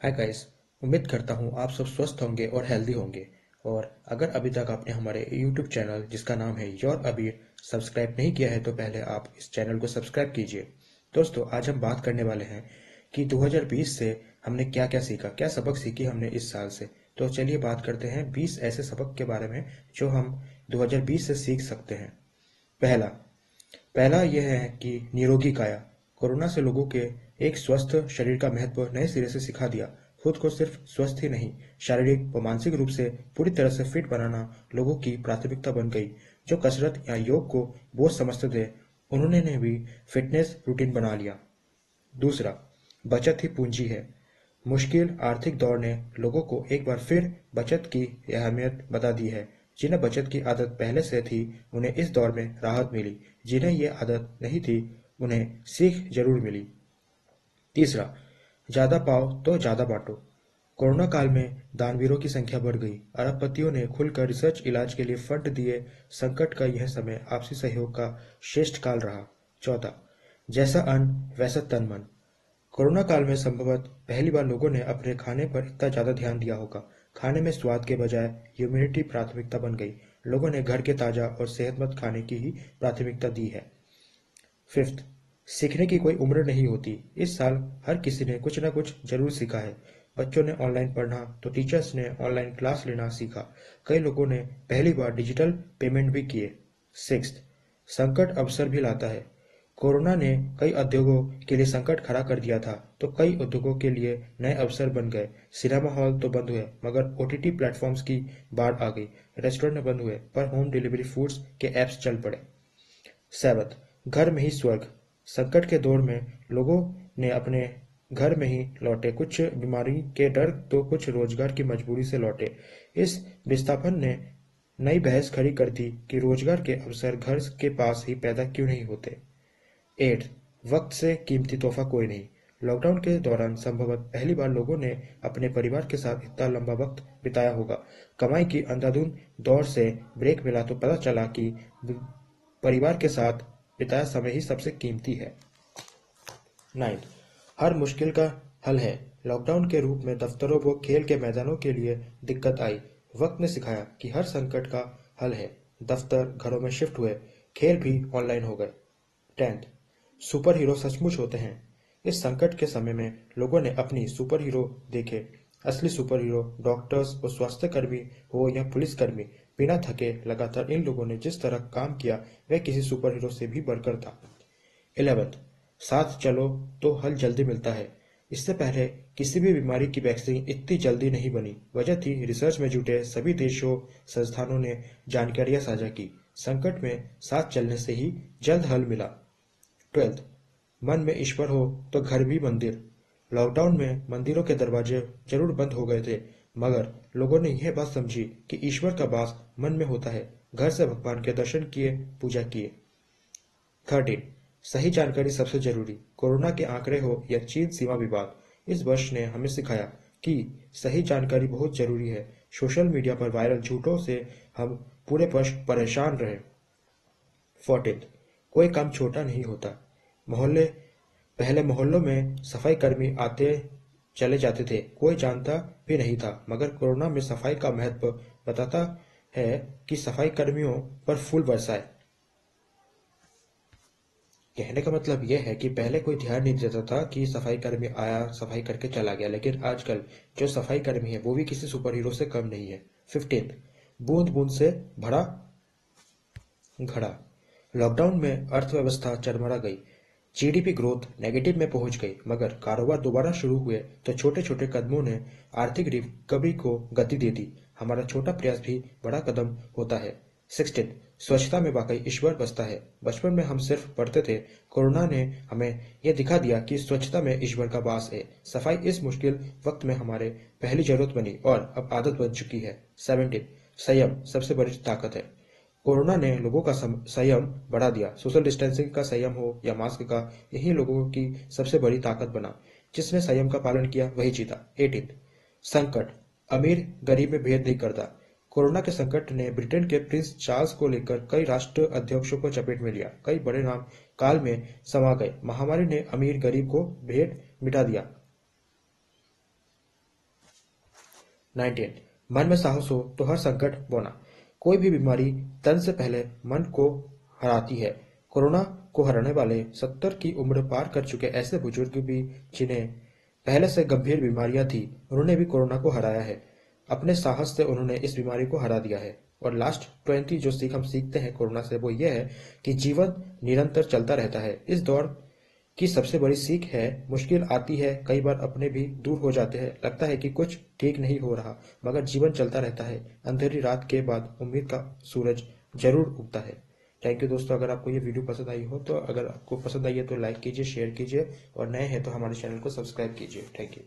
Hi guys उम्मीद करता हूँ आप सब स्वस्थ होंगे और हेल्दी होंगे। और अगर अभी तक आपने हमारे यूट्यूब चैनल जिसका नाम है योर अबीर सब्सक्राइब नहीं किया है तो पहले आप इस चैनल को सब्सक्राइब कीजिए। दोस्तों, आज हम बात करने वाले हैं कि 2020 से हमने क्या क्या सीखा, क्या सबक सीखी हमने इस साल से। तो चलिए बात करते हैं 20 ऐसे सबक के बारे में जो हम 2020 से सीख सकते हैं। पहला पहला यह है कि निरोगी काया। कोरोना से लोगों के एक स्वस्थ शरीर का महत्व नए सिरे से सिखा दिया। खुद को सिर्फ़ स्वस्थ ही नहीं, शारीरिक व मानसिक रूप से पूरी तरह से फिट बनाना लोगों की प्राथमिकता बन गई, जो कसरत या योग को बोझ समझते थे, उन्होंने ने भी फिटनेस रूटीन बना लिया। दूसरा, बचत ही पूंजी है। मुश्किल आर्थिक दौर ने लोगों को एक बार फिर बचत की अहमियत बता दी है। जिन्हें बचत की आदत पहले से थी, उन्हें इस दौर में राहत मिली। जिन्हें ये आदत नहीं थी, उन्हें सीख ज़रूर मिली। तीसरा, ज़्यादा पाओ तो ज़्यादा बांटो। कोरोना काल में दानवीरों की संख्या बढ़ गई। अरबपतियों ने खुलकर रिसर्च इलाज के लिए फंड दिए। संकट का यह समय आपसी सहयोग का श्रेष्ठ काल रहा। चौथा, जैसा अन्न, वैसा तन मन। कोरोना काल में संभवत पहली बार लोगों ने अपने खाने पर इतना ज़्यादा ध्यान दिया होगा। खाने में स्वाद के बजाय ह्यूमिनिटी प्राथमिकता बन गई। लोगों ने घर के ताज़ा और सेहतमंद खाने की ही प्राथमिकता दी है। फिफ्थ सीखने की कोई उम्र नहीं होती। इस साल हर किसी ने कुछ न कुछ ज़रूर सीखा है। बच्चों ने ऑनलाइन पढ़ना तो टीचर्स ने ऑनलाइन क्लास लेना सीखा। कई लोगों ने पहली बार डिजिटल पेमेंट भी किए। सिक्स संकट अवसर भी लाता है। कोरोना ने कई उद्योगों के लिए संकट खड़ा कर दिया था तो कई उद्योगों के लिए नए अवसर बन गए। सिनेमा हॉल तो बंद हुए, मगर ओटीटी प्लेटफॉर्म्स की बाढ़ आ गई। रेस्टोरेंट बंद हुए, पर होम डिलीवरी फूड्स के एप्स चल पड़े। सेवंथ घर में ही स्वर्ग। संकट के दौर में लोगों ने अपने घर में ही लौटे। कुछ बीमारी के डर तो कुछ रोज़गार की मजबूरी से लौटे। इस विस्थापन ने नई बहस खड़ी कर दी कि रोज़गार के अवसर घर के पास ही पैदा क्यों नहीं होते? एट वक्त से कीमती तोहफा कोई नहीं। लॉकडाउन के दौरान संभवत पहली बार लोगों ने अपने परिवार के साथ इतना लंबा वक्त बिताया होगा। कमाई की अंधाधुन दौर से ब्रेक मिला तो पता चला कि परिवार के साथ बिताया समय ही सबसे कीमती है। नाइन्थ हर मुश्किल का हल है। लॉकडाउन के रूप में दफ्तरों व खेल के मैदानों के लिए दिक्कत आई। वक्त ने सिखाया कि हर संकट का हल है। दफ्तर घरों में शिफ्ट हुए। खेल भी ऑनलाइन हो गए। टेंथ। सुपर हीरो सचमुच होते हैं। इस संकट के समय में लोगों ने अपनी सुपर हीरो देखे। असली सुपर हीरो डॉक्टर्स और स्वास्थ्य कर्मी हो या पुलिसकर्मी बिना थके लगातार इन लोगों ने जिस तरह काम किया, वह किसी सुपर हीरो से भी बढ़कर था। इलेवेंथ साथ चलो तो हल जल्दी मिलता है। इससे पहले किसी भी बीमारी की वैक्सीन इतनी जल्दी नहीं बनी। वजह थी रिसर्च में जुटे सभी देशों, संस्थानों ने जानकारियाँ साझा की। संकट में साथ चलने से ही जल्द हल मिला। ट्वेल्थ मन में ईश्वर हो तो घर भी मंदिर। लॉकडाउन में मंदिरों के दरवाजे ज़रूर बंद हो गए थे। मगर लोगों ने यह बात समझी कि ईश्वर का वास मन में होता है। घर से भगवान के दर्शन किए, पूजा किए। थर्टीन। सही जानकारी सबसे ज़रूरी। कोरोना के आंकड़े हो या चीन सीमा विवाद, इस वर्ष ने हमें सिखाया कि सही जानकारी बहुत ज़रूरी है। सोशल मीडिया पर वायरल झूठों से हम पूरे वर्ष परेशान रहे। फोर्टीन। कोई काम छोटा नहीं होता। मोहल्ले, पहले मोहल्लों में सफ़ाई कर्मी आते चले जाते थे। कोई जानता भी नहीं था, मगर कोरोना में सफ़ाई का महत्व बताता है कि सफ़ाई कर्मियों पर फूल बरसाए। कहने का मतलब यह है कि पहले कोई ध्यान नहीं देता था कि सफ़ाई कर्मी आया, सफ़ाई करके चला गया, लेकिन आजकल जो सफ़ाई कर्मी है, वो भी किसी सुपर हीरो से कम नहीं है। फिफ्टीन बूंद बूंद से भरा, घड़ा। लॉकडाउन में अर्थव्यवस्था चरमरा गई। जीडीपी ग्रोथ नेगेटिव में पहुँच गई, मगर कारोबार दोबारा शुरू हुए तो छोटे छोटे कदमों ने आर्थिक रिकवरी को गति दे दी। हमारा छोटा प्रयास भी बड़ा कदम होता है। सिक्सटीन स्वच्छता में वाकई ईश्वर बसता है। बचपन में हम सिर्फ़ पढ़ते थे, कोरोना ने हमें यह दिखा दिया कि स्वच्छता में ईश्वर का वास है। सफ़ाई इस मुश्किल वक्त में हमारे पहली ज़रूरत बनी और अब आदत बन चुकी है। सेवनटीन संयम सबसे बड़ी ताकत है। कोरोना ने लोगों का संयम बढ़ा दिया। सोशल डिस्टेंसिंग का संयम हो या मास्क का, यही लोगों की सबसे बड़ी ताकत बना, जिसने संयम का पालन किया, वही जीता। एटीन संकट। अमीर गरीब में भेद नहीं करता। कोरोना के संकट ने ब्रिटेन के प्रिंस चार्ल्स को लेकर कई राष्ट्र अध्यक्षों को चपेट में लिया। कई बड़े नाम काल में समा गए। महामारी ने अमीर गरीब को भेद मिटा दिया। नाइनटीन। मन में साहस हो तो हर संकट बोना। कोई भी बीमारी तन से पहले मन को हराती है। कोरोना को हराने वाले सत्तर की उम्र पार कर चुके ऐसे बुज़ुर्ग भी जिन्हें पहले से गंभीर बीमारियाँ थी, उन्होंने भी कोरोना को हराया है। अपने साहस से उन्होंने इस बीमारी को हरा दिया है। और लास्ट ट्वेंटी जो सीख हम सीखते हैं कोरोना से वो ये है कि जीवन निरंतर चलता रहता है। इस दौर की सबसे बड़ी सीख है, मुश्किल आती है, कई बार अपने भी दूर हो जाते हैं। लगता है कि कुछ ठीक नहीं हो रहा, मगर जीवन चलता रहता है। अंधेरी रात के बाद उम्मीद का सूरज ज़रूर उगता है। थैंक यू दोस्तों, अगर आपको ये वीडियो पसंद आई हो तो अगर आपको पसंद आई है तो लाइक कीजिए शेयर कीजिए, और नए हैं तो हमारे चैनल को सब्सक्राइब कीजिए। Thank you